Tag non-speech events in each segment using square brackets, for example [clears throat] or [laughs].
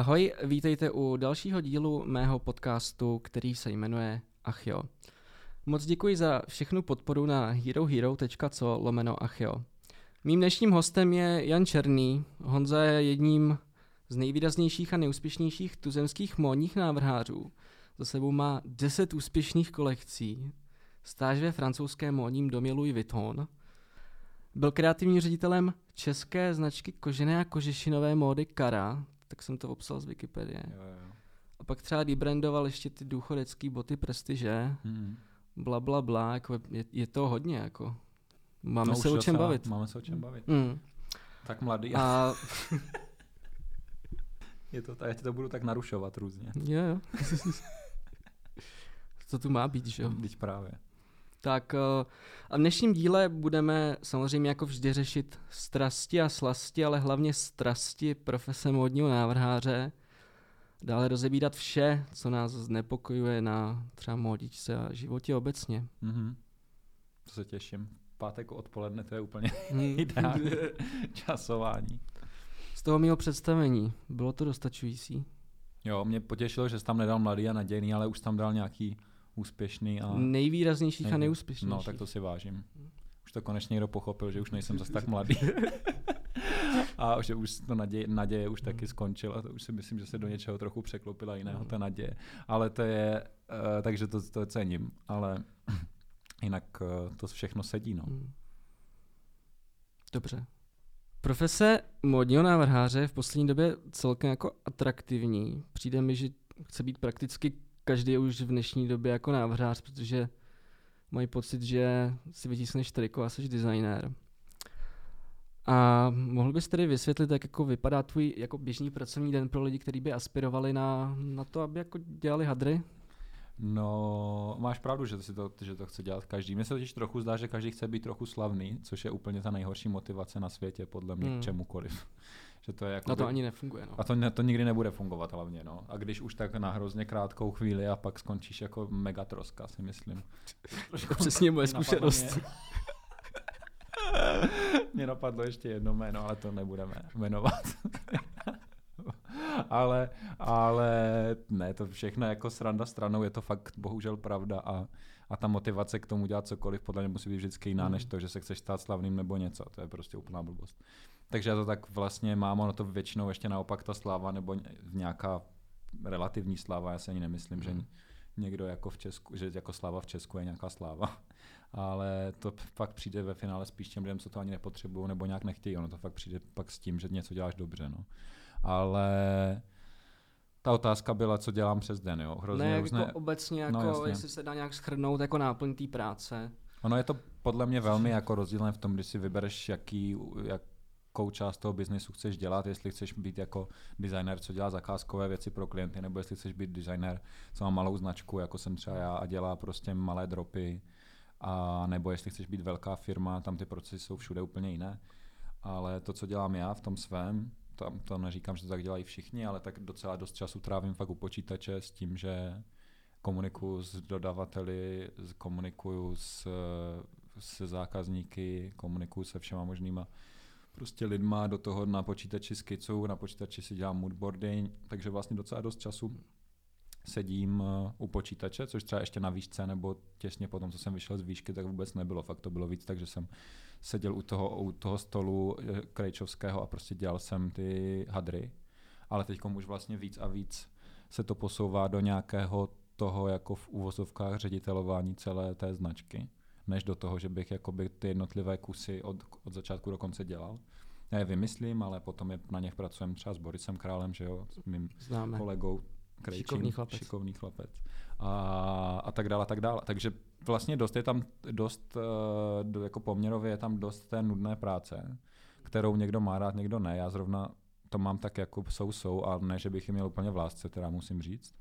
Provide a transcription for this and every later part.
Ahoj, vítejte u dalšího dílu mého podcastu, který se jmenuje Achio. Moc děkuji za všechnu podporu na herohero.co lomeno Achio. Mým dnešním hostem je Jan Černý. Honza je jedním z nejvýraznějších a nejúspěšnějších tuzemských módních návrhářů. Za sebou má 10 úspěšných kolekcí, stáž ve francouzském módním domě Louis Vuitton. Byl kreativním ředitelem české značky kožené a kožešinové módy Kara, tak jsem to obsal z Wikipedie. Jo, jo. A pak třeba rebrandoval ještě ty důchodecké boty Prestige, Hmm. bla, bla, bla, jako je, je to hodně, jako. Máme No, se o čem docela, bavit. Máme se o čem bavit. Mm. Tak mladý. A [laughs] Je to, já ti to budu tak narušovat různě. jo, jo. [laughs] to tu má být, že jo? Teď právě. Tak eh, a v dnešním díle budeme samozřejmě jako vždy řešit strasti a slasti, ale hlavně strasti profese módního návrháře. Dále rozebírat vše, co nás znepokojuje na třeba módičce a životě obecně. Mhm. To se těším. Pátek odpoledne to je úplně [laughs] Hmm. ideální [laughs] časování. Z toho mého představení bylo to dostačující. Jo, mě potěšilo, že jsi tam nedal mladý a nadějný, ale už tam dal nějaký úspěšný a... Nejvýraznějších a nejúspěšnějších. No, tak to si vážím. Už to konečně někdo pochopil, že už nejsem zase tak mladý. [laughs] a že už to naděje, naděje už taky skončila, to už si myslím, že se do něčeho trochu překlopila jiného ta naděje. Ale to je, uh, takže to, to cením, ale [clears throat] jinak uh, to všechno sedí, no. Hmm. Dobře. Profese módního návrháře je v poslední době celkem jako atraktivní. Přijde mi, že chce být prakticky každý už v dnešní době jako návrhář, protože mají pocit, že si vytísneš triko a jsi designér. A mohl bys tedy vysvětlit, jak jako vypadá tvůj jako běžný pracovní den pro lidi, kteří by aspirovali na, na to, aby jako dělali hadry? No, máš pravdu, že, si to, že to chce dělat každý. Mně se totiž trochu zdá, že každý chce být trochu slavný, což je úplně ta nejhorší motivace na světě, podle mě, Hmm. k čemukoliv. Že to je jako No to ani nefunguje. No. A to, ne, to nikdy nebude fungovat hlavně, no. A když už tak na hrozně krátkou chvíli a pak skončíš jako megatroska, si myslím. To je přesně moje zkušenost. [laughs] Mě, napadlo ještě jedno jméno, ale to nebudeme jmenovat. [laughs] ale, ale ne, to všechno jako sranda stranou, je to fakt bohužel pravda a, a ta motivace k tomu dělat cokoliv podle mě musí být vždycky jiná, Mm. než to, že se chceš stát slavným nebo něco, to je prostě úplná blbost. Takže já to tak vlastně mám, ono to většinou ještě naopak ta sláva nebo ně- nějaká relativní sláva, já si ani nemyslím, že Mm. někdo jako v Česku, že jako sláva v Česku je nějaká sláva. Ale to pak přijde ve finále spíš těm lidem, co to ani nepotřebují nebo nějak nechtějí. Ono to fakt přijde pak s tím, že něco děláš dobře. No. Ale ta otázka byla, co dělám přes den. Jo? Hrozně ne, různé... jako obecně, No, jako, jasně. jestli se dá nějak schrnout jako náplň té práce. Ono je to podle mě velmi jako rozdílné v tom, když si vybereš, jaký, jakou část toho biznesu chceš dělat, jestli chceš být jako designer, co dělá zakázkové věci pro klienty, nebo jestli chceš být designer, co má malou značku, jako jsem třeba já, a dělá prostě malé dropy, a nebo jestli chceš být velká firma, tam ty procesy jsou všude úplně jiné. Ale to, co dělám já v tom svém, to, to neříkám, že to tak dělají všichni, ale tak docela dost času trávím fakt u počítače s tím, že komunikuju s dodavateli, komunikuju s, se zákazníky, komunikuju se všema možnýma prostě lidma, do toho na počítači skicuju, na počítači si dělám moodboarding, takže vlastně docela dost času sedím eh, u počítače, což třeba ještě na výšce nebo těsně potom, co jsem vyšel z výšky, tak vůbec nebylo. Fakt to bylo víc, takže jsem seděl u toho, u toho stolu eh, krejčovského a prostě dělal jsem ty hadry. Ale teď už vlastně víc a víc se to posouvá do nějakého toho jako v úvozovkách ředitelování celé té značky, než do toho, že bych jakoby ty jednotlivé kusy od, od začátku do konce dělal. Já je vymyslím, ale potom je, na něch pracujeme třeba s Borisem Králem, že jo, s mým Známe. kolegou Krejčím, Šikovný chlapec. šikovný chlapec. A, a tak dále, a tak dále. Takže vlastně dost je tam, dost, eh, jako poměrově je tam dost té nudné práce, kterou někdo má rád, někdo ne. Já zrovna to mám tak jako jsou, jsou, a ne, že bych je měl úplně v lásce, teda musím říct.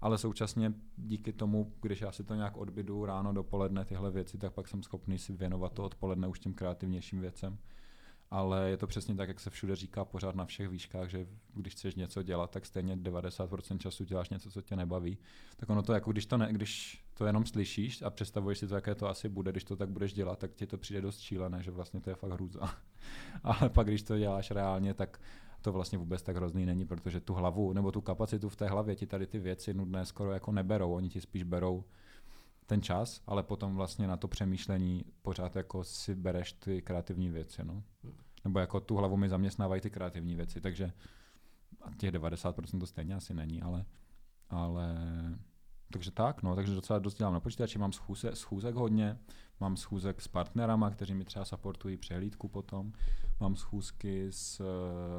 Ale současně díky tomu, když já si to nějak odbydu ráno, dopoledne tyhle věci, tak pak jsem schopný si věnovat to odpoledne už těm kreativnějším věcem. Ale je to přesně tak, jak se všude říká pořád na všech výškách, že když chceš něco dělat, tak stejně 90% času děláš něco, co tě nebaví. Tak ono to jako, když to, ne, když to jenom slyšíš a představuješ si to, jaké to asi bude, když to tak budeš dělat, tak ti to přijde dost šílené, že vlastně to je fakt hrůza. [laughs] Ale pak, když to děláš reálně, tak to vlastně vůbec tak hrozný není, protože tu hlavu nebo tu kapacitu v té hlavě ti tady ty věci nudné skoro jako neberou, oni ti spíš berou ten čas, ale potom vlastně na to přemýšlení pořád jako si bereš ty kreativní věci, no. Nebo jako tu hlavu mi zaměstnávají ty kreativní věci, takže a těch 90% to stejně asi není, ale, ale takže tak, no, takže docela dost dělám na počítači, mám schůze, schůzek hodně, mám schůzek s partnerama, kteří mi třeba supportují přehlídku potom, mám schůzky s,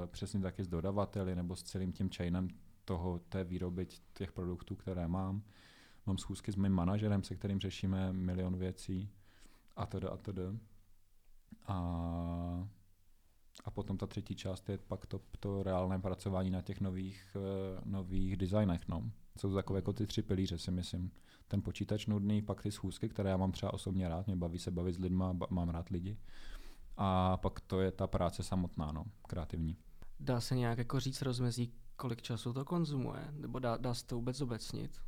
přesně taky s dodavateli nebo s celým tím chainem toho, té výroby těch produktů, které mám. Mám schůzky s mým manažerem, se kterým řešíme milion věcí a tedy a tedy. A, a potom ta třetí část je pak to, to reálné pracování na těch nových, uh, nových designech. No. Jsou takové jako ty tři pilíře, si myslím. Ten počítač nudný, pak ty schůzky, které já mám třeba osobně rád, mě baví se bavit s lidma, mám rád lidi. A pak to je ta práce samotná, no, kreativní. Dá se nějak jako říct rozmezí, kolik času to konzumuje? Nebo dá, dá se to vůbec obecnit?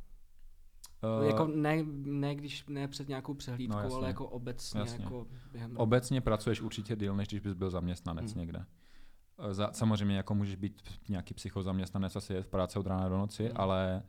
Uh, jako ne, ne, když ne před nějakou přehlídkou, no jasně, ale jako obecně. Jasně. Jako během obecně pracuješ určitě díl, než když bys byl zaměstnanec hmm. někde. Eh, za, samozřejmě jako můžeš být nějaký psychozaměstnanec, asi je v práci od rána do noci, hmm. ale,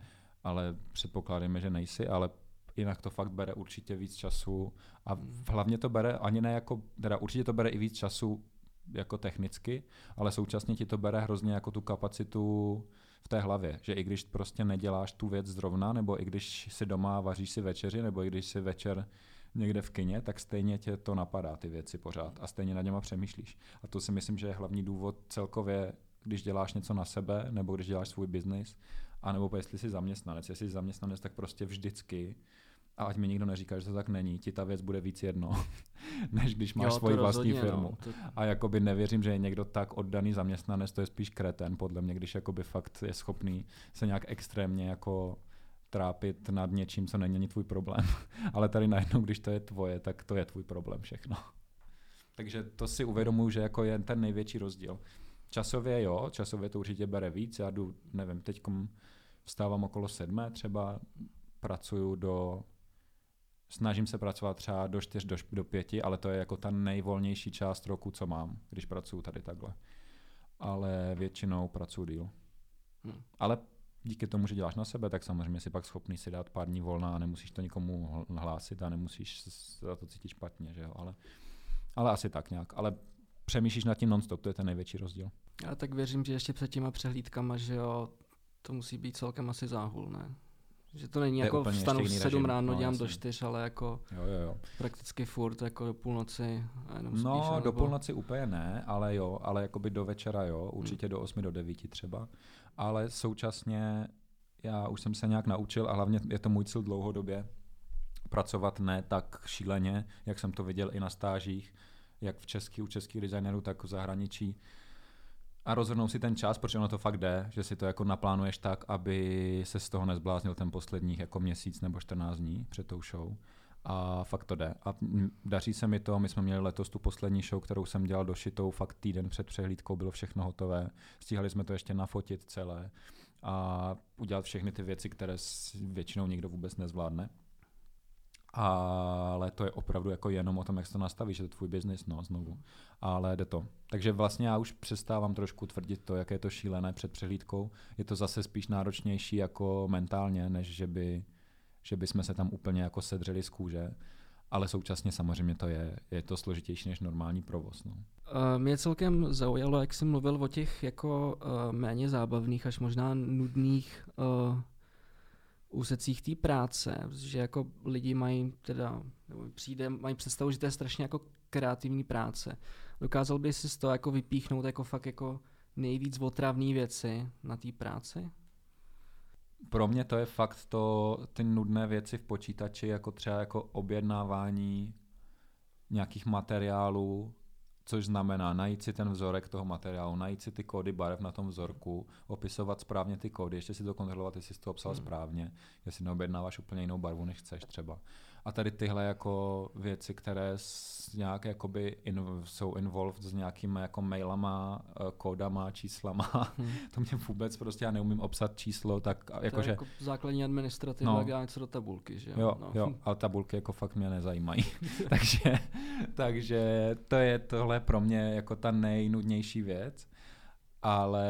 ale předpokládáme, že nejsi, ale jinak to fakt bere určitě víc času a hlavně to bere ani ne jako, teda určitě to bere i víc času jako technicky, ale současně ti to bere hrozně jako tu kapacitu v té hlavě, že i když prostě neděláš tu věc zrovna, nebo i když si doma vaříš si večeři, nebo i když si večer někde v kině, tak stejně tě to napadá, ty věci pořád a stejně na něma přemýšlíš. A to si myslím, že je hlavní důvod celkově, když děláš něco na sebe, nebo když děláš svůj biznis, a nebo jestli jsi zaměstnanec. Jestli jsi zaměstnanec, tak prostě vždycky a ať mi nikdo neříká, že to tak není, ti ta věc bude víc jedno, [laughs] než když máš jo, svoji vlastní firmu. No, to... A jakoby nevěřím, že je někdo tak oddaný zaměstnanec, to je spíš kreten, podle mě, když jakoby fakt je schopný se nějak extrémně jako trápit nad něčím, co není tvůj problém. [laughs] Ale tady najednou, když to je tvoje, tak to je tvůj problém všechno. [laughs] Takže to si uvědomuji, že jako je ten největší rozdíl. Časově jo, časově to určitě bere víc. Já jdu, nevím, teď vstávám okolo sedmé třeba, pracuju do snažím se pracovat třeba do 4 do, do 5, ale to je jako ta nejvolnější část roku, co mám, když pracuji tady takhle. Ale většinou pracuji díl. Hmm. Ale díky tomu, že děláš na sebe, tak samozřejmě si pak schopný si dát pár dní volna a nemusíš to nikomu hlásit a nemusíš se za to cítit špatně, že jo? Ale, ale asi tak nějak. Ale přemýšlíš nad tím nonstop, to je ten největší rozdíl. Já tak věřím, že ještě před těma přehlídkama, že jo, to musí být celkem asi záhul, ne? Že to není to jako vstanu v 7 ráno, no, dělám jasný. do 4, ale jako jo, jo, jo. prakticky furt jako do půlnoci. A jenom no, spíš, do nebo... půlnoci úplně ne, ale jo, ale jakoby do večera jo, určitě hmm. do 8 do 9 třeba. Ale současně já už jsem se nějak naučil a hlavně je to můj cíl dlouhodobě pracovat ne tak šíleně, jak jsem to viděl i na stážích, jak v český, u českých designerů, tak v zahraničí, a rozhodnout si ten čas, protože ono to fakt jde, že si to jako naplánuješ tak, aby se z toho nezbláznil ten posledních jako měsíc nebo 14 dní před tou show. A fakt to jde. A daří se mi to, my jsme měli letos tu poslední show, kterou jsem dělal došitou, fakt týden před přehlídkou bylo všechno hotové. Stíhali jsme to ještě nafotit celé a udělat všechny ty věci, které většinou nikdo vůbec nezvládne ale to je opravdu jako jenom o tom, jak se to nastaví, že to je tvůj biznis, no, znovu. Ale jde to. Takže vlastně já už přestávám trošku tvrdit to, jak je to šílené před přehlídkou. Je to zase spíš náročnější jako mentálně, než že by, že by jsme se tam úplně jako sedřeli z kůže. Ale současně samozřejmě to je, je to složitější než normální provoz. No. Uh, mě celkem zaujalo, jak jsi mluvil o těch jako uh, méně zábavných až možná nudných uh, úsecích té práce, že jako lidi mají teda, nebo přijde, mají představu, že to je strašně jako kreativní práce. Dokázal by si z toho jako vypíchnout jako fakt jako nejvíc otravné věci na té práci? Pro mě to je fakt to, ty nudné věci v počítači, jako třeba jako objednávání nějakých materiálů, což znamená najít si ten vzorek toho materiálu, najít si ty kódy barev na tom vzorku, opisovat správně ty kódy, ještě si to kontrolovat, jestli jsi to obsal hmm. správně, jestli neobjednáváš úplně jinou barvu, než chceš třeba. A tady tyhle jako věci, které nějak jakoby in, jsou involved s nějakými jako mailama, eh, kódama, číslama, hmm. [laughs] to mě vůbec prostě, já neumím obsat číslo, tak jakože... jako základní administrativa, no, dá něco do tabulky, že jo? no. jo, ale tabulky jako fakt mě nezajímají. [laughs] takže, takže to je tohle pro mě jako ta nejnudnější věc. Ale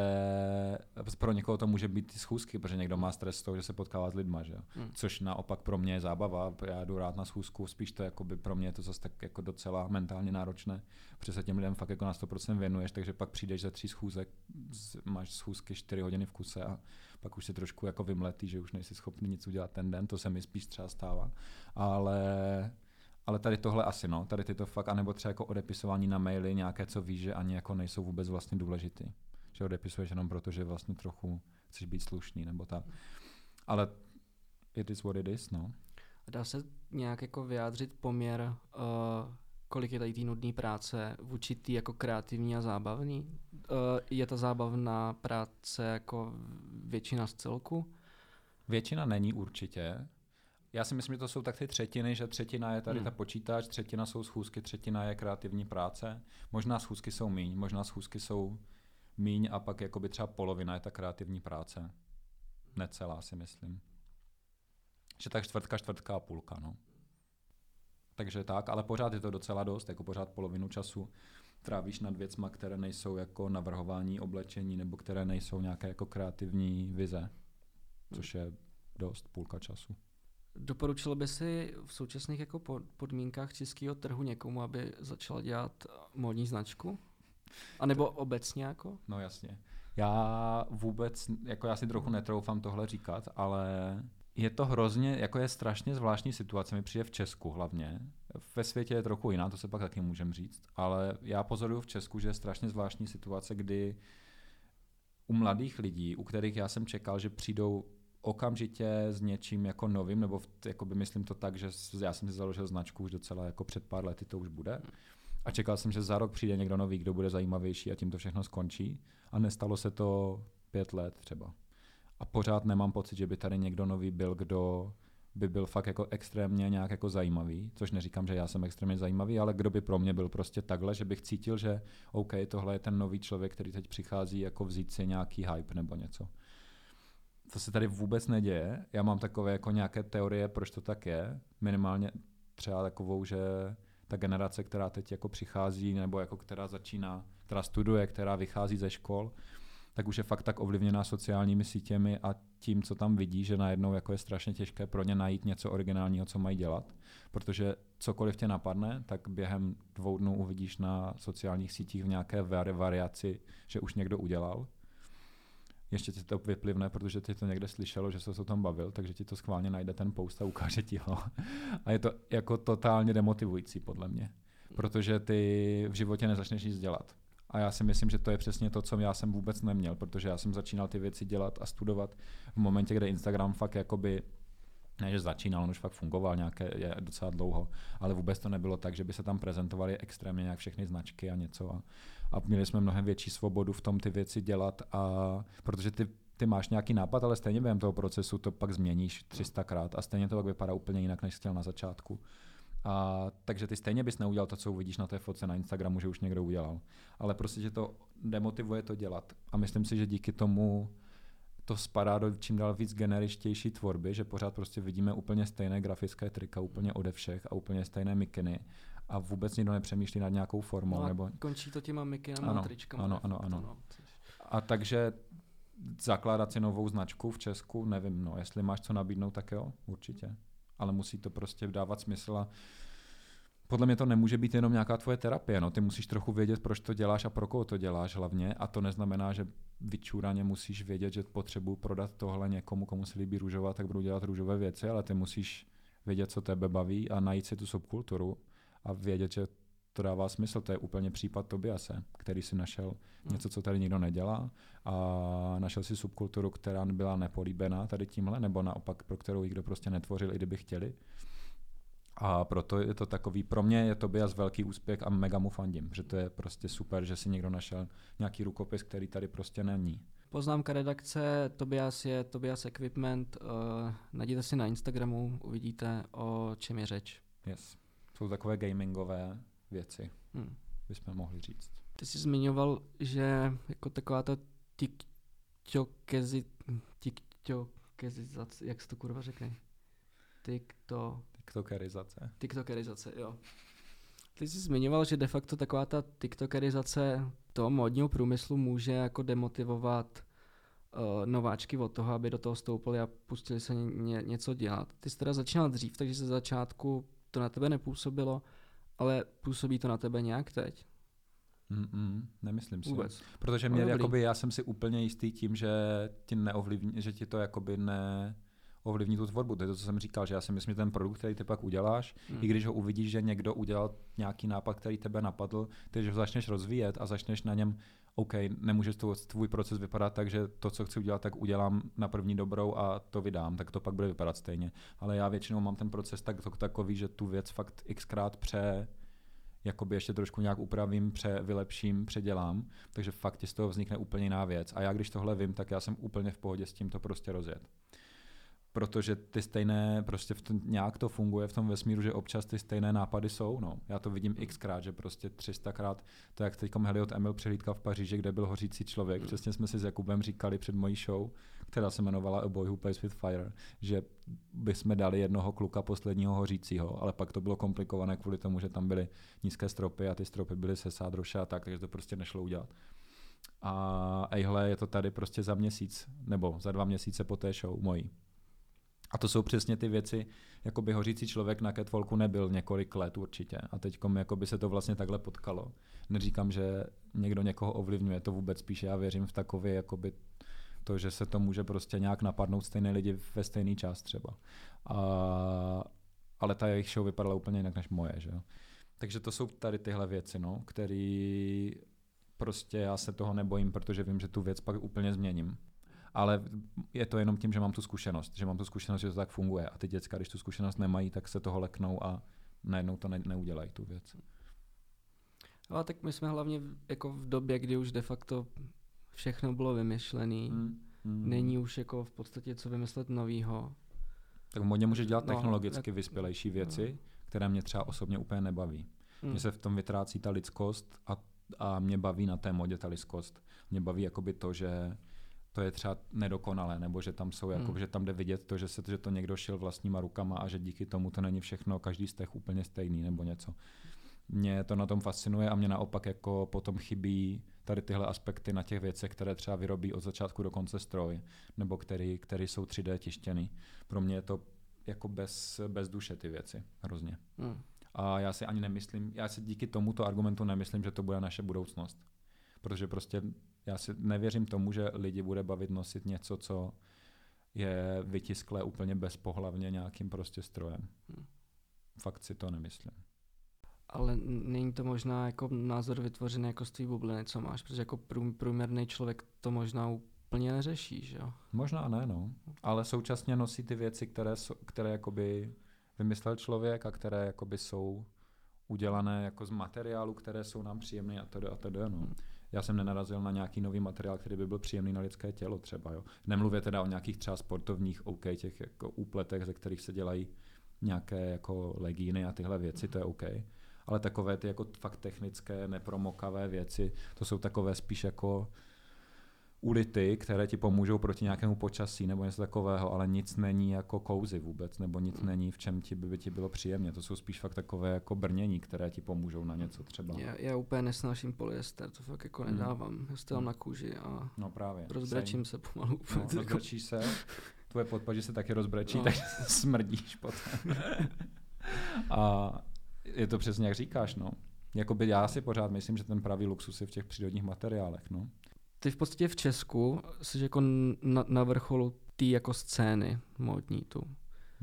pro někoho to může být schůzky, protože někdo má stres z toho, že se potkává s lidma, že? Hmm. což naopak pro mě je zábava, já jdu rád na schůzku, spíš to jakoby pro mě je to zase tak jako docela mentálně náročné, protože se těm lidem fakt jako na 100% věnuješ, takže pak přijdeš za tří schůzek, máš schůzky 4 hodiny v kuse a pak už si trošku jako vymletý, že už nejsi schopný nic udělat ten den, to se mi spíš třeba stává, ale ale tady tohle asi no, tady ty to fakt, anebo třeba jako odepisování na maily, nějaké, co víš, že ani jako nejsou vůbec vlastně důležitý že odepisuješ jenom proto, že vlastně trochu chceš být slušný nebo tak. Ale it is what it is, no. Dá se nějak jako vyjádřit poměr, uh, kolik je tady té nudné práce vůči tý jako kreativní a zábavný? Uh, je ta zábavná práce jako většina z celku? Většina není určitě. Já si myslím, že to jsou tak ty třetiny, že třetina je tady hmm. ta počítač, třetina jsou schůzky, třetina je kreativní práce. Možná schůzky jsou míň, možná schůzky jsou míň a pak jakoby třeba polovina je ta kreativní práce. Necelá si myslím. Že tak čtvrtka, čtvrtka a půlka, no. Takže tak, ale pořád je to docela dost, jako pořád polovinu času trávíš nad věcma, které nejsou jako navrhování oblečení nebo které nejsou nějaké jako kreativní vize, což je dost půlka času. Doporučil by si v současných jako podmínkách českého trhu někomu, aby začal dělat módní značku? A nebo obecně jako? No jasně. Já vůbec, jako já si trochu netroufám tohle říkat, ale je to hrozně, jako je strašně zvláštní situace, mi přijde v Česku hlavně. Ve světě je trochu jiná, to se pak taky můžem říct, ale já pozoruju v Česku, že je strašně zvláštní situace, kdy u mladých lidí, u kterých já jsem čekal, že přijdou okamžitě s něčím jako novým, nebo v, jako by myslím to tak, že já jsem si založil značku už docela jako před pár lety, to už bude. A čekal jsem, že za rok přijde někdo nový, kdo bude zajímavější a tím to všechno skončí. A nestalo se to pět let třeba. A pořád nemám pocit, že by tady někdo nový byl, kdo by byl fakt jako extrémně nějak jako zajímavý, což neříkám, že já jsem extrémně zajímavý, ale kdo by pro mě byl prostě takhle, že bych cítil, že OK, tohle je ten nový člověk, který teď přichází jako vzít si nějaký hype nebo něco. To se tady vůbec neděje. Já mám takové jako nějaké teorie, proč to tak je. Minimálně třeba takovou, že ta generace, která teď jako přichází, nebo jako která začíná, která studuje, která vychází ze škol, tak už je fakt tak ovlivněná sociálními sítěmi a tím, co tam vidí, že najednou jako je strašně těžké pro ně najít něco originálního, co mají dělat, protože cokoliv tě napadne, tak během dvou dnů uvidíš na sociálních sítích v nějaké variaci, že už někdo udělal ještě ti to vyplivne, protože ti to někde slyšelo, že se o tom bavil, takže ti to schválně najde ten post a ukáže ti ho. A je to jako totálně demotivující podle mě, protože ty v životě nezačneš nic dělat. A já si myslím, že to je přesně to, co já jsem vůbec neměl, protože já jsem začínal ty věci dělat a studovat v momentě, kde Instagram fakt jakoby ne, že začínal, on už fakt fungoval nějaké, je docela dlouho, ale vůbec to nebylo tak, že by se tam prezentovaly extrémně nějak všechny značky a něco. A, a měli jsme mnohem větší svobodu v tom ty věci dělat, a, protože ty ty máš nějaký nápad, ale stejně během toho procesu to pak změníš 300krát a stejně to pak vypadá úplně jinak, než chtěl na začátku. A, takže ty stejně bys neudělal to, co uvidíš na té fotce na Instagramu, že už někdo udělal. Ale prostě tě to demotivuje to dělat. A myslím si, že díky tomu to spadá do čím dál víc generičtější tvorby, že pořád prostě vidíme úplně stejné grafické trika, úplně ode všech a úplně stejné mikiny a vůbec nikdo nepřemýšlí nad nějakou formou. No nebo... končí to těma mikinama ano, tričkama. Ano, ano, ano. No. A takže zakládat si novou značku v Česku, nevím, no, jestli máš co nabídnout, tak jo, určitě. Ale musí to prostě dávat smysl a podle mě to nemůže být jenom nějaká tvoje terapie. No. Ty musíš trochu vědět, proč to děláš a pro koho to děláš hlavně. A to neznamená, že vyčúraně musíš vědět, že potřebuji prodat tohle někomu, komu se líbí růžová, tak budu dělat růžové věci, ale ty musíš vědět, co tebe baví a najít si tu subkulturu a vědět, že to dává smysl. To je úplně případ Tobiase, který si našel hmm. něco, co tady nikdo nedělá a našel si subkulturu, která byla nepolíbená tady tímhle, nebo naopak pro kterou nikdo prostě netvořil, i kdyby chtěli. A proto je to takový, pro mě je Tobias velký úspěch a mega mu fandím, že to je prostě super, že si někdo našel nějaký rukopis, který tady prostě není. Poznámka redakce Tobias je Tobias Equipment. Uh, najděte si na Instagramu, uvidíte, o čem je řeč. Yes. Jsou takové gamingové věci, hmm. bychom mohli říct. Ty jsi zmiňoval, že jako taková ta tiktokezizace, jak se to kurva řekne? Tikto... TikTokerizace. TikTokerizace, jo. Ty jsi zmiňoval, že de facto taková ta TikTokerizace toho modního průmyslu může jako demotivovat uh, nováčky od toho, aby do toho stoupili a pustili se ně, něco dělat. Ty jsi teda začínal dřív, takže ze začátku to na tebe nepůsobilo, ale působí to na tebe nějak teď? Mm-mm, nemyslím si. Vůbec. Protože mě, jakoby, já jsem si úplně jistý tím, že ti neovlivní, že ti to jakoby ne ovlivní tu tvorbu. To je to, co jsem říkal, že já si myslím, že ten produkt, který ty pak uděláš, hmm. i když ho uvidíš, že někdo udělal nějaký nápad, který tebe napadl, ty ho začneš rozvíjet a začneš na něm OK, nemůže to, tvůj proces vypadat tak, že to, co chci udělat, tak udělám na první dobrou a to vydám, tak to pak bude vypadat stejně. Ale já většinou mám ten proces tak, to, takový, že tu věc fakt xkrát pře, jakoby ještě trošku nějak upravím, pře, vylepším, předělám, takže fakt z toho vznikne úplně jiná věc. A já když tohle vím, tak já jsem úplně v pohodě s tím to prostě rozjet protože ty stejné, prostě v tom, nějak to funguje v tom vesmíru, že občas ty stejné nápady jsou. No. Já to vidím xkrát, že prostě 300krát, to jak teď Heliot Emil přehlídka v Paříži, kde byl hořící člověk. Mm. Přesně jsme si s Jakubem říkali před mojí show, která se jmenovala A Boy Who Plays With Fire, že bychom dali jednoho kluka posledního hořícího, ale pak to bylo komplikované kvůli tomu, že tam byly nízké stropy a ty stropy byly se sádroše a tak, takže to prostě nešlo udělat. A ejhle, je to tady prostě za měsíc, nebo za dva měsíce po té show mojí. A to jsou přesně ty věci, jako by hořící člověk na catwalku nebyl několik let určitě. A teď jako by se to vlastně takhle potkalo. Neříkám, že někdo někoho ovlivňuje, to vůbec spíše já věřím v takové jakoby to, že se to může prostě nějak napadnout stejné lidi ve stejný čas třeba. A, ale ta jejich show vypadala úplně jinak než moje, že Takže to jsou tady tyhle věci, no, který prostě já se toho nebojím, protože vím, že tu věc pak úplně změním ale je to jenom tím, že mám tu zkušenost, že mám tu zkušenost, že to tak funguje. A ty děcka, když tu zkušenost nemají, tak se toho leknou a najednou to ne, neudělají tu věc. Ale tak my jsme hlavně jako v době, kdy už de facto všechno bylo vymyšlené. Hmm. Hmm. Není už jako v podstatě co vymyslet novýho. Tak modně může dělat no, technologicky jak... vyspělejší věci, no. které mě třeba osobně úplně nebaví. Hmm. Mně se v tom vytrácí ta lidskost a, a mě baví na té modě ta lidskost. Mě baví jakoby to, že to je třeba nedokonalé, nebo že tam jsou, jako, hmm. že tam jde vidět to, že, se, že to někdo šil vlastníma rukama a že díky tomu to není všechno, každý stech úplně stejný nebo něco. Mě to na tom fascinuje a mě naopak jako potom chybí tady tyhle aspekty na těch věcech, které třeba vyrobí od začátku do konce stroj, nebo který, který jsou 3D tištěný. Pro mě je to jako bez, bez duše ty věci, hrozně. Hmm. A já si ani nemyslím, já si díky tomuto argumentu nemyslím, že to bude naše budoucnost. Protože prostě já si nevěřím tomu, že lidi bude bavit nosit něco, co je vytisklé úplně bezpohlavně nějakým prostě strojem. Hmm. Fakt si to nemyslím. Ale není to možná jako názor vytvořený jako z té bubliny, co máš, protože jako průměrný člověk to možná úplně neřeší, že jo? Možná ne, no. Ale současně nosí ty věci, které, které jakoby vymyslel člověk a které jakoby jsou udělané jako z materiálu, které jsou nám příjemné a tedy a tedy, no. Hmm já jsem nenarazil na nějaký nový materiál, který by byl příjemný na lidské tělo třeba. Jo. Nemluvě teda o nějakých třeba sportovních OK, těch jako úpletech, ze kterých se dělají nějaké jako legíny a tyhle věci, to je OK. Ale takové ty jako fakt technické, nepromokavé věci, to jsou takové spíš jako ulity, které ti pomůžou proti nějakému počasí nebo něco takového, ale nic není jako kouzy vůbec, nebo nic mm. není v čem ti by, by ti bylo příjemně. To jsou spíš fakt takové jako brnění, které ti pomůžou na něco třeba. Já, já úplně nesnáším polyester, to fakt jako hmm. nedávám. Mm. Já to na kůži a no právě. rozbrečím Same. se pomalu. No, rozbrečíš se, tvoje podpaži se taky rozbrečí, no. [laughs] tak smrdíš potom. a je to přesně jak říkáš, no. Jakoby já si pořád myslím, že ten pravý luxus je v těch přírodních materiálech, no ty v podstatě v Česku jsi jako na, na vrcholu té jako scény módní tu.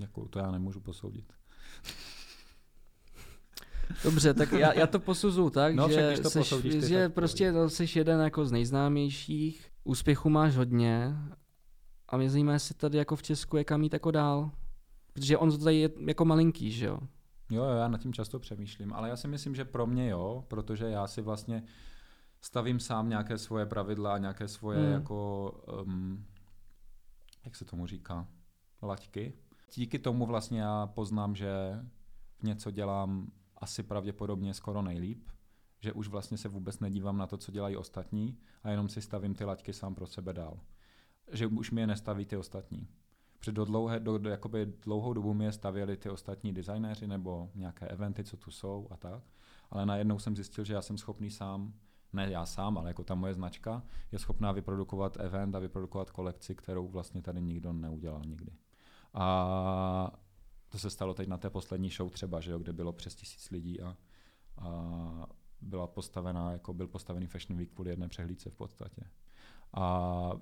Jakou to já nemůžu posoudit. [laughs] Dobře, tak já, já to posuzu tak, no, že, to seš, ty, že tak prostě to jsi jeden jako z nejznámějších, úspěchu máš hodně a mě zajímá, jestli tady jako v Česku je kam jít jako dál. Protože on tady je jako malinký, že jo? Jo, já nad tím často přemýšlím, ale já si myslím, že pro mě jo, protože já si vlastně stavím sám nějaké svoje pravidla, nějaké svoje hmm. jako, um, jak se tomu říká, laťky. Díky tomu vlastně já poznám, že v něco dělám asi pravděpodobně skoro nejlíp, že už vlastně se vůbec nedívám na to, co dělají ostatní a jenom si stavím ty laťky sám pro sebe dál. Že už mi je nestaví ty ostatní. Před do, dlouhé, do, do, jakoby dlouhou dobu mi je stavěli ty ostatní designéři nebo nějaké eventy, co tu jsou a tak. Ale najednou jsem zjistil, že já jsem schopný sám ne já sám, ale jako ta moje značka, je schopná vyprodukovat event a vyprodukovat kolekci, kterou vlastně tady nikdo neudělal nikdy. A to se stalo teď na té poslední show třeba, že jo, kde bylo přes tisíc lidí a, a byla postavená, jako byl postavený Fashion Week kvůli jedné přehlídce v podstatě. A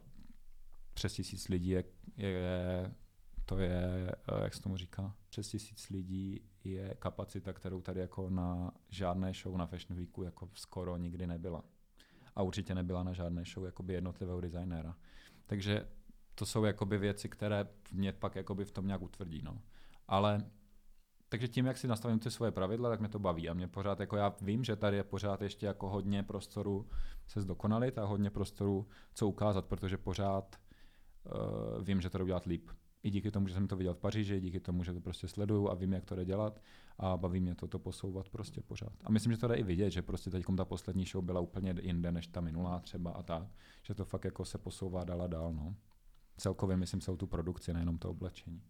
přes tisíc lidí je, je to je, eh, jak se tomu říká, přes tisíc lidí je kapacita, kterou tady jako na žádné show na Fashion Weeku jako skoro nikdy nebyla. A určitě nebyla na žádné show jakoby jednotlivého designéra. Takže to jsou jakoby věci, které mě pak jakoby v tom nějak utvrdí. No. Ale takže tím, jak si nastavím ty svoje pravidla, tak mě to baví. A mě pořád, jako já vím, že tady je pořád ještě jako hodně prostoru se zdokonalit a hodně prostoru, co ukázat, protože pořád uh, vím, že to jde udělat líp i díky tomu, že jsem to viděl v Paříži, díky tomu, že to prostě sleduju a vím, jak to jde dělat a baví mě to, to posouvat prostě pořád. A myslím, že to jde i vidět, že prostě teď ta poslední show byla úplně jinde než ta minulá třeba a tak, že to fakt jako se posouvá dál a dál, no. Celkově myslím celou tu produkci, nejenom to oblečení.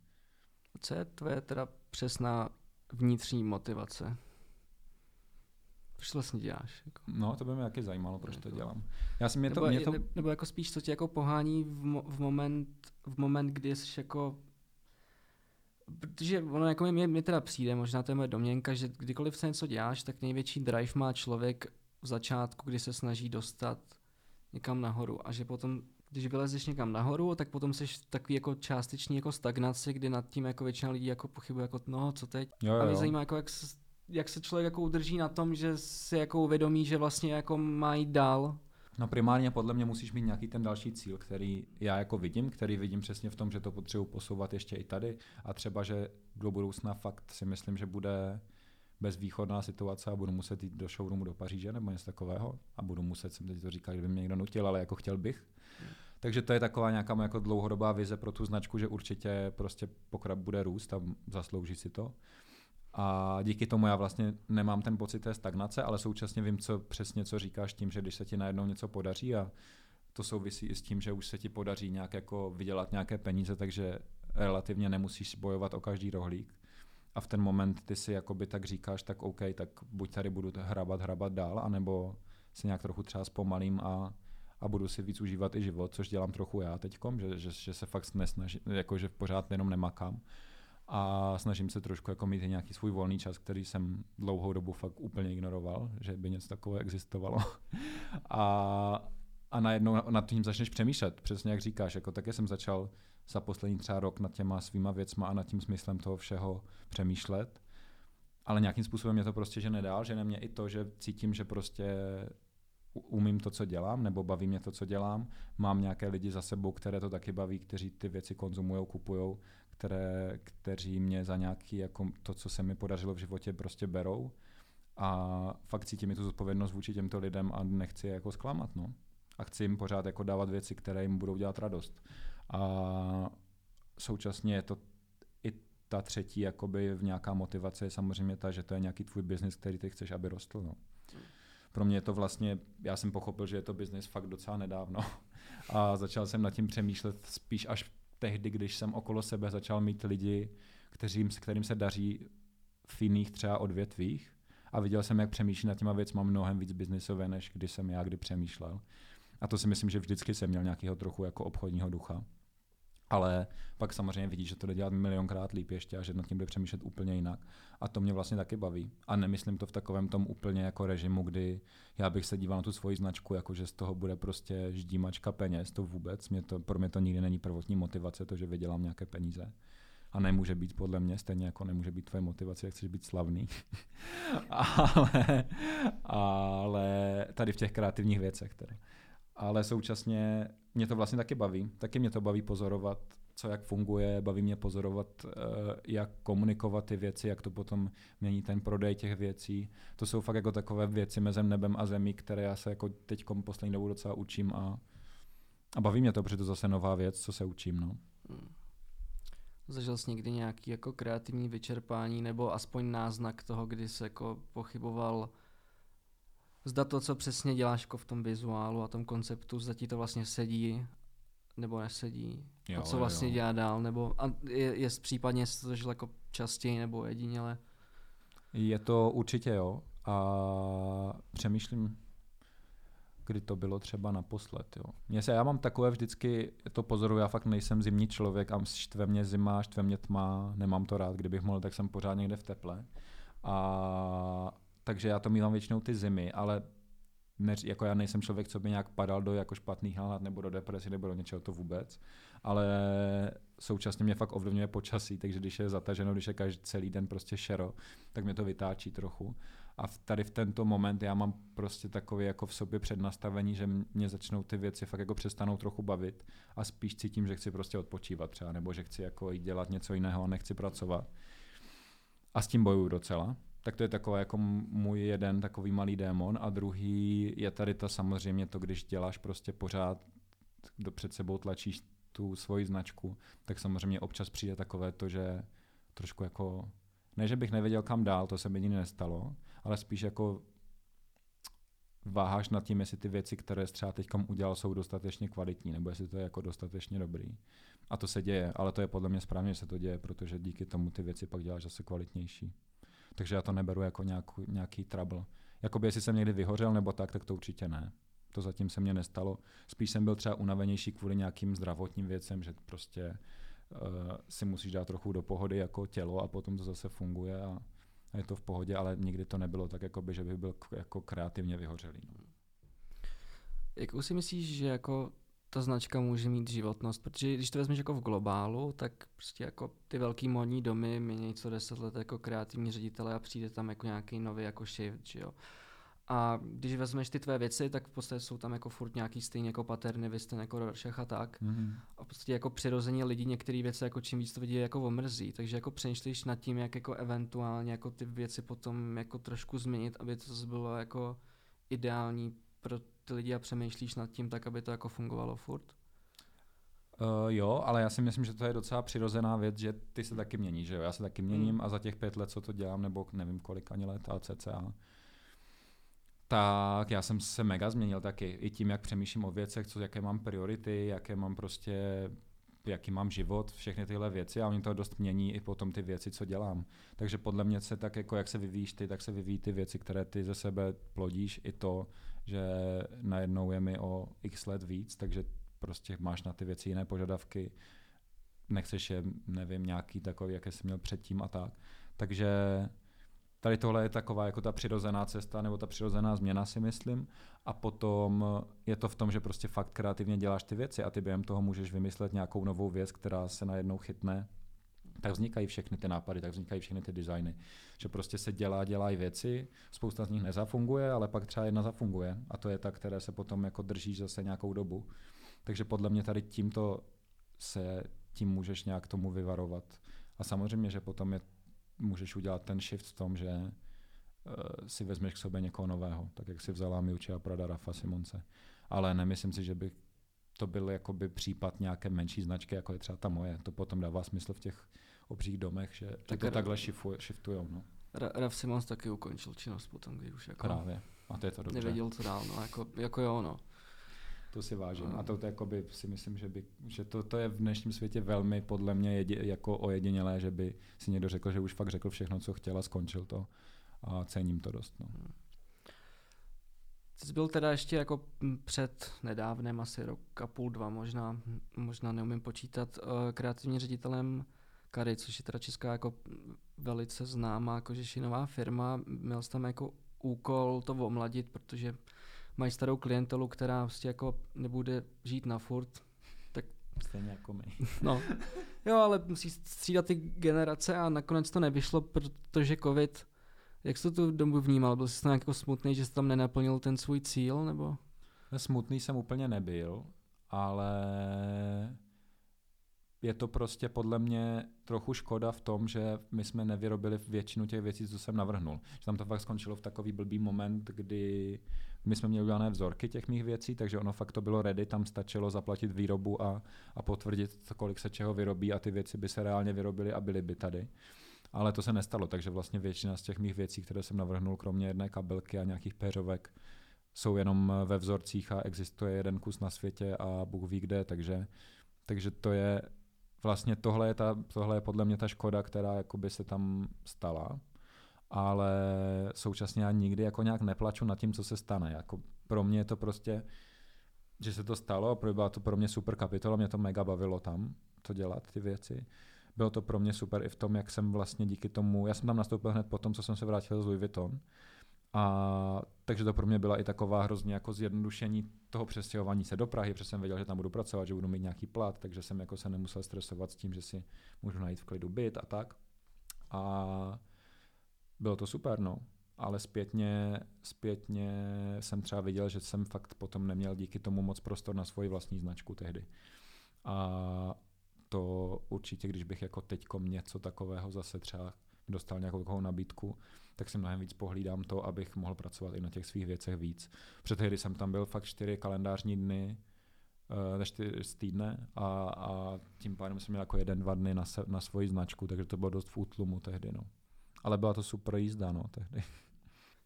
Co je tvoje teda přesná vnitřní motivace? Proč to vlastně děláš? Jako? No, to by mě taky zajímalo, proč to jako- dělám. Já si mě nebo, to, mě to... nebo jako spíš, co tě jako pohání v, mo- v, moment, v moment, kdy jsi jako Protože ono jako mě, mě teda přijde, možná to je moje domněnka, že kdykoliv se něco děláš, tak největší drive má člověk v začátku, kdy se snaží dostat někam nahoru a že potom, když vylezeš někam nahoru, tak potom jsi takový jako částečný jako stagnaci, kdy nad tím jako většina lidí jako pochybuje jako no, co teď? Jo, jo. A mě zajímá, jako jak se jak se člověk jako udrží na tom, že si jako uvědomí, že vlastně jako má jít dál? No primárně podle mě musíš mít nějaký ten další cíl, který já jako vidím, který vidím přesně v tom, že to potřebuji posouvat ještě i tady a třeba, že do budoucna fakt si myslím, že bude bezvýchodná situace a budu muset jít do showroomu do Paříže nebo něco takového a budu muset, jsem teď to říkal, kdyby mě někdo nutil, ale jako chtěl bych. Takže to je taková nějaká jako dlouhodobá vize pro tu značku, že určitě prostě pokrab bude růst a zaslouží si to. A díky tomu já vlastně nemám ten pocit té stagnace, ale současně vím, co přesně co říkáš tím, že když se ti najednou něco podaří a to souvisí i s tím, že už se ti podaří nějak jako vydělat nějaké peníze, takže relativně nemusíš bojovat o každý rohlík. A v ten moment ty si jakoby tak říkáš, tak OK, tak buď tady budu hrabat, hrabat dál, anebo si nějak trochu třeba zpomalím a, a budu si víc užívat i život, což dělám trochu já teďkom, že, že, že se fakt nesnažím, jako že pořád jenom nemakám a snažím se trošku jako mít nějaký svůj volný čas, který jsem dlouhou dobu fakt úplně ignoroval, že by něco takového existovalo. [laughs] a, a najednou nad tím začneš přemýšlet, přesně jak říkáš, jako také jsem začal za poslední třeba rok nad těma svýma věcma a nad tím smyslem toho všeho přemýšlet. Ale nějakým způsobem mě to prostě že nedál, že mě i to, že cítím, že prostě umím to, co dělám, nebo baví mě to, co dělám. Mám nějaké lidi za sebou, které to taky baví, kteří ty věci konzumují, kupují které, kteří mě za nějaký, jako to, co se mi podařilo v životě, prostě berou. A fakt cítím tu zodpovědnost vůči těmto lidem a nechci je jako zklamat. No. A chci jim pořád jako dávat věci, které jim budou dělat radost. A současně je to i ta třetí jakoby v nějaká motivace je samozřejmě ta, že to je nějaký tvůj biznis, který ty chceš, aby rostl. No. Pro mě je to vlastně, já jsem pochopil, že je to biznis fakt docela nedávno. [laughs] A začal jsem nad tím přemýšlet spíš až tehdy, když jsem okolo sebe začal mít lidi, kteřím, kterým se daří v jiných třeba odvětvích a viděl jsem, jak přemýšlí nad těma věcmi mnohem víc biznisové, než když jsem já kdy přemýšlel. A to si myslím, že vždycky jsem měl nějakého trochu jako obchodního ducha. Ale pak samozřejmě vidíš, že to jde dělat milionkrát líp ještě a že nad tím bude přemýšlet úplně jinak. A to mě vlastně taky baví. A nemyslím to v takovém tom úplně jako režimu, kdy já bych se díval na tu svoji značku, jako že z toho bude prostě ždímačka peněz, to vůbec. Mě to, pro mě to nikdy není prvotní motivace, to, že vydělám nějaké peníze. A nemůže být podle mě, stejně jako nemůže být tvoje motivace, jak chceš být slavný. [laughs] ale, ale tady v těch kreativních věcech. Tedy ale současně mě to vlastně taky baví. Taky mě to baví pozorovat, co jak funguje, baví mě pozorovat, eh, jak komunikovat ty věci, jak to potom mění ten prodej těch věcí. To jsou fakt jako takové věci mezi nebem a zemí, které já se jako teď poslední dobu docela učím a, a baví mě to, protože to zase nová věc, co se učím. No. Hmm. Zažil jsi někdy nějaký jako kreativní vyčerpání nebo aspoň náznak toho, kdy se jako pochyboval zda to, co přesně děláš jako v tom vizuálu a tom konceptu, zda ti to vlastně sedí nebo nesedí. Jo, a co vlastně jo. dělá dál, nebo a je, je případně se to žil jako častěji nebo jediněle? Je to určitě jo a přemýšlím, kdy to bylo třeba naposled. Jo. Mě se, já mám takové vždycky, to pozoruju, já fakt nejsem zimní člověk a štve mě zima, štve mě tma, nemám to rád, kdybych mohl, tak jsem pořád někde v teple. A takže já to mývám většinou ty zimy, ale ne, jako já nejsem člověk, co by nějak padal do jako špatných nálad nebo do depresi nebo do něčeho to vůbec, ale současně mě fakt ovlivňuje počasí, takže když je zataženo, když je každý celý den prostě šero, tak mě to vytáčí trochu. A v, tady v tento moment já mám prostě takový jako v sobě přednastavení, že mě začnou ty věci fakt jako přestanou trochu bavit a spíš cítím, že chci prostě odpočívat třeba, nebo že chci jako dělat něco jiného a nechci pracovat. A s tím bojuju docela. Tak to je takový jako můj jeden takový malý démon a druhý je tady ta samozřejmě to, když děláš prostě pořád, do před sebou tlačíš tu svoji značku, tak samozřejmě občas přijde takové to, že trošku jako, ne, že bych nevěděl kam dál, to se mi nikdy nestalo, ale spíš jako váháš nad tím, jestli ty věci, které jsi třeba teď udělal, jsou dostatečně kvalitní, nebo jestli to je jako dostatečně dobrý. A to se děje, ale to je podle mě správně, že se to děje, protože díky tomu ty věci pak děláš zase kvalitnější. Takže já to neberu jako nějaký, nějaký trouble. Jakoby jestli jsem někdy vyhořel nebo tak, tak to určitě ne. To zatím se mně nestalo. Spíš jsem byl třeba unavenější kvůli nějakým zdravotním věcem, že prostě uh, si musíš dát trochu do pohody jako tělo a potom to zase funguje a, a je to v pohodě, ale nikdy to nebylo tak, jakoby, že bych byl jako kreativně vyhořelý. No. Jakou si myslíš, že jako ta značka může mít životnost, protože když to vezmeš jako v globálu, tak prostě jako ty velký modní domy mění co deset let jako kreativní ředitele a přijde tam jako nějaký nový jako shift, že jo. A když vezmeš ty tvé věci, tak v podstatě jsou tam jako furt nějaký stejný jako paterny, vy jste jako Rorschach a tak. Mm-hmm. A v podstatě jako přirození lidí některé věci jako čím víc to vidí jako omrzí. Takže jako přemýšlíš nad tím, jak jako eventuálně jako ty věci potom jako trošku změnit, aby to bylo jako ideální pro ty lidi a přemýšlíš nad tím tak, aby to jako fungovalo furt? Uh, jo, ale já si myslím, že to je docela přirozená věc, že ty se taky měníš, že jo? Já se taky měním mm. a za těch pět let, co to dělám, nebo nevím kolik ani let, ale cca, tak já jsem se mega změnil taky. I tím, jak přemýšlím o věcech, co, jaké mám priority, jaké mám prostě jaký mám život, všechny tyhle věci a oni to dost mění i potom ty věci, co dělám. Takže podle mě se tak jako jak se vyvíjíš ty, tak se vyvíjí ty věci, které ty ze sebe plodíš, i to, že najednou je mi o x let víc, takže prostě máš na ty věci jiné požadavky, nechceš je, nevím, nějaký takový, jaké jsi měl předtím a tak. Takže tady tohle je taková jako ta přirozená cesta nebo ta přirozená změna si myslím a potom je to v tom, že prostě fakt kreativně děláš ty věci a ty během toho můžeš vymyslet nějakou novou věc, která se najednou chytne tak vznikají všechny ty nápady, tak vznikají všechny ty designy. Že prostě se dělá, dělají věci, spousta z nich nezafunguje, ale pak třeba jedna zafunguje a to je ta, které se potom jako drží zase nějakou dobu. Takže podle mě tady tímto se tím můžeš nějak tomu vyvarovat. A samozřejmě, že potom je, můžeš udělat ten shift v tom, že uh, si vezmeš k sobě někoho nového, tak jak si vzala Miuči a Prada Rafa Simonce. Ale nemyslím si, že by to byl jakoby případ nějaké menší značky, jako je třeba ta moje. To potom dává smysl v těch obřích domech, že, tak že to takhle shiftujou. No. Raf Simons taky ukončil činnost potom, když už jako Právě. A to je to dobře. Nevěděl, co dál, no, jako, jako jo, no. To si vážím. A to, to jakoby, si myslím, že, by, že to, to je v dnešním světě velmi podle mě jedi, jako ojedinělé, že by si někdo řekl, že už fakt řekl všechno, co chtěl a skončil to. A cením to dost. No. Hmm. Ty jsi byl teda ještě jako před nedávném, asi rok a půl, dva možná, možná neumím počítat, eh, kreativním ředitelem Kary, což je teda česká jako velice známá kožešinová firma. Měl jsi tam jako úkol to omladit, protože mají starou klientelu, která prostě jako nebude žít na furt. Tak... Stejně jako my. [laughs] No. Jo, ale musí střídat ty generace a nakonec to nevyšlo, protože covid jak jsi to tu dobu vnímal? Byl jsi tam jako smutný, že jsi tam nenaplnil ten svůj cíl? Nebo? Smutný jsem úplně nebyl, ale je to prostě podle mě trochu škoda v tom, že my jsme nevyrobili většinu těch věcí, co jsem navrhnul. Že tam to fakt skončilo v takový blbý moment, kdy my jsme měli udělané vzorky těch mých věcí, takže ono fakt to bylo ready, tam stačilo zaplatit výrobu a, a potvrdit, kolik se čeho vyrobí a ty věci by se reálně vyrobily a byly by tady. Ale to se nestalo, takže vlastně většina z těch mých věcí, které jsem navrhnul, kromě jedné kabelky a nějakých péřovek, jsou jenom ve vzorcích a existuje jeden kus na světě a Bůh ví kde, takže, takže to je vlastně tohle je, ta, tohle je podle mě ta škoda, která jakoby se tam stala. ale současně já nikdy jako nějak neplaču nad tím, co se stane. Jako pro mě je to prostě, že se to stalo, byla to pro mě super kapitola, mě to mega bavilo tam, to dělat, ty věci. Bylo to pro mě super i v tom, jak jsem vlastně díky tomu, já jsem tam nastoupil hned po tom, co jsem se vrátil z Louis Vuitton, a takže to pro mě byla i taková hrozně jako zjednodušení toho přestěhování se do Prahy, protože jsem věděl, že tam budu pracovat, že budu mít nějaký plat, takže jsem jako se nemusel stresovat s tím, že si můžu najít v klidu byt a tak. A bylo to super, no. Ale zpětně, zpětně jsem třeba viděl, že jsem fakt potom neměl díky tomu moc prostor na svoji vlastní značku tehdy. A to určitě, když bych jako teďkom něco takového zase třeba dostal nějakou nabídku, tak si mnohem víc pohlídám to, abych mohl pracovat i na těch svých věcech víc. Před tehdy jsem tam byl fakt čtyři kalendářní dny, uh, čtyři z týdne a, a tím pádem jsem měl jako jeden, dva dny na, se, na svoji značku, takže to bylo dost v útlumu tehdy. No. Ale byla to super jízda no, tehdy.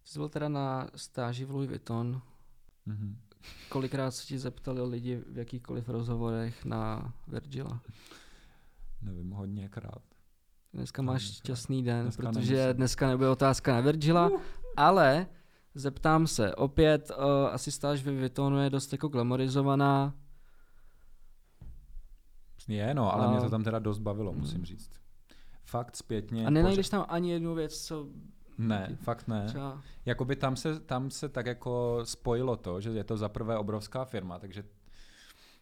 Jsi byl teda na stáži v Louis Vuitton. Mm-hmm. Kolikrát se ti zeptali lidi v jakýchkoliv rozhovorech na Virgila? Nevím, hodněkrát. Dneska máš šťastný den, dneska protože nemusím. dneska nebude otázka na Virgila, uh. ale zeptám se, opět uh, asi stáž ve Vuittonu je dost jako glamorizovaná. Je, no, ale a... mě to tam teda dost bavilo, musím hmm. říct. Fakt zpětně. A nenajdeš tam ani jednu věc, co ne, fakt ne. Třeba... Jakoby tam se, tam se tak jako spojilo to, že je to za prvé obrovská firma, takže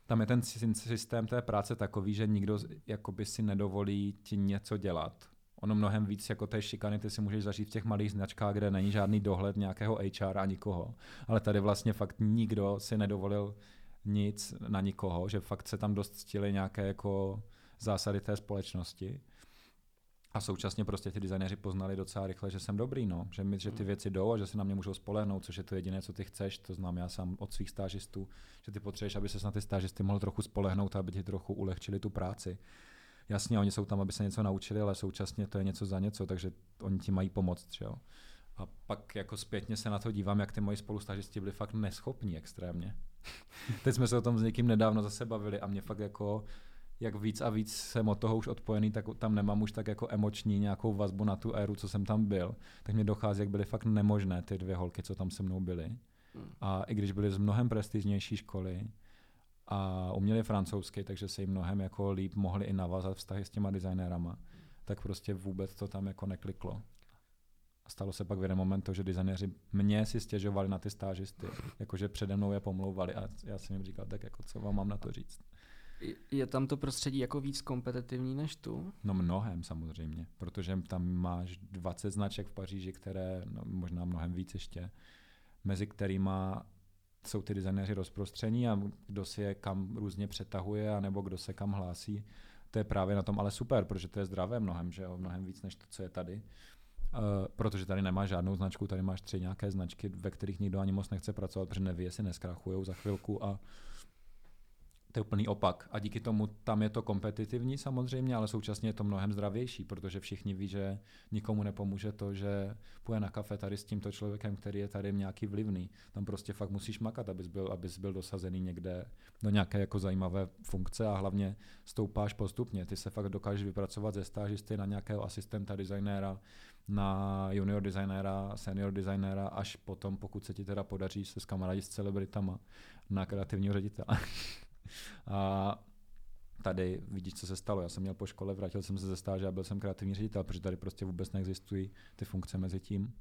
tam je ten systém té práce takový, že nikdo jakoby si nedovolí ti něco dělat. Ono mnohem víc jako té šikany ty si můžeš zažít v těch malých značkách, kde není žádný dohled nějakého HR a nikoho. Ale tady vlastně fakt nikdo si nedovolil nic na nikoho, že fakt se tam dost ctily nějaké jako zásady té společnosti. A současně prostě ty designéři poznali docela rychle, že jsem dobrý, no. že, mi, že ty hmm. věci jdou a že se na mě můžou spolehnout, což je to jediné, co ty chceš. To znám já sám od svých stážistů, že ty potřebuješ, aby se na ty stážisty mohl trochu spolehnout, aby ti trochu ulehčili tu práci. Jasně, oni jsou tam, aby se něco naučili, ale současně to je něco za něco, takže oni ti mají pomoct. Že jo? A pak jako zpětně se na to dívám, jak ty moji spolustážisti byli fakt neschopní extrémně. [laughs] Teď jsme se o tom s někým nedávno zase bavili a mě fakt jako jak víc a víc jsem od toho už odpojený, tak tam nemám už tak jako emoční nějakou vazbu na tu éru, co jsem tam byl, tak mi dochází, jak byly fakt nemožné ty dvě holky, co tam se mnou byly. Hmm. A i když byly z mnohem prestižnější školy a uměli francouzsky, takže se jim mnohem jako líp mohli i navázat vztahy s těma designérama, tak prostě vůbec to tam jako nekliklo. A stalo se pak v jeden moment to, že designéři mě si stěžovali na ty stážisty, jakože přede mnou je pomlouvali a já jsem jim říkal, tak jako co vám mám na to říct. Je tam to prostředí jako víc kompetitivní než tu? No mnohem samozřejmě, protože tam máš 20 značek v Paříži, které, no, možná mnohem víc ještě, mezi kterými jsou ty designéři rozprostření a kdo si je kam různě přetahuje, anebo kdo se kam hlásí. To je právě na tom ale super, protože to je zdravé mnohem, že jo, mnohem víc než to, co je tady. Uh, protože tady nemáš žádnou značku, tady máš tři nějaké značky, ve kterých nikdo ani moc nechce pracovat, protože neví, jestli neskrachujou za chvilku a to je úplný opak. A díky tomu tam je to kompetitivní samozřejmě, ale současně je to mnohem zdravější, protože všichni ví, že nikomu nepomůže to, že půjde na kafe tady s tímto člověkem, který je tady nějaký vlivný. Tam prostě fakt musíš makat, abys byl, abys byl dosazený někde do nějaké jako zajímavé funkce a hlavně stoupáš postupně. Ty se fakt dokážeš vypracovat ze stážisty na nějakého asistenta, designéra, na junior designéra, senior designéra, až potom, pokud se ti teda podaří se s kamarádi s celebritama, na kreativního ředitele. A tady vidíš, co se stalo. Já jsem měl po škole, vrátil jsem se ze stáže a byl jsem kreativní ředitel, protože tady prostě vůbec neexistují ty funkce mezi tím.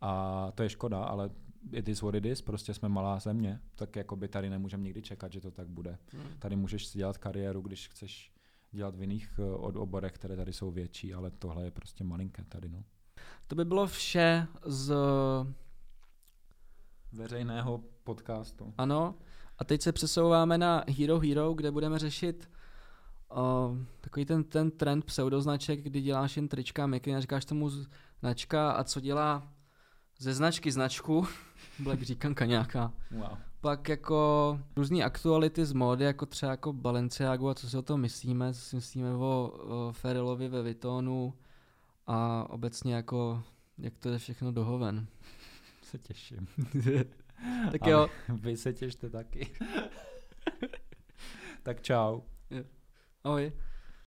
A to je škoda, ale it is what it is, prostě jsme malá země, tak jako by tady nemůžeme nikdy čekat, že to tak bude. Hmm. Tady můžeš si dělat kariéru, když chceš dělat v jiných eh, od oborech, které tady jsou větší, ale tohle je prostě malinké tady, no. To by bylo vše z veřejného podcastu. Ano. A teď se přesouváme na Hero Hero, kde budeme řešit uh, takový ten, ten trend pseudoznaček, kdy děláš jen trička a a říkáš tomu značka a co dělá ze značky značku, [laughs] Black říkanka nějaká. Wow. Pak jako různé aktuality z módy, jako třeba jako Balenciagu a co si o tom myslíme, co si myslíme o, o Ferilovi ve Vitonu a obecně jako jak to je všechno dohoven. [laughs] Se těším. [laughs] [laughs] tak jo. Vy se těšte taky. [laughs] tak čau. Ahoj.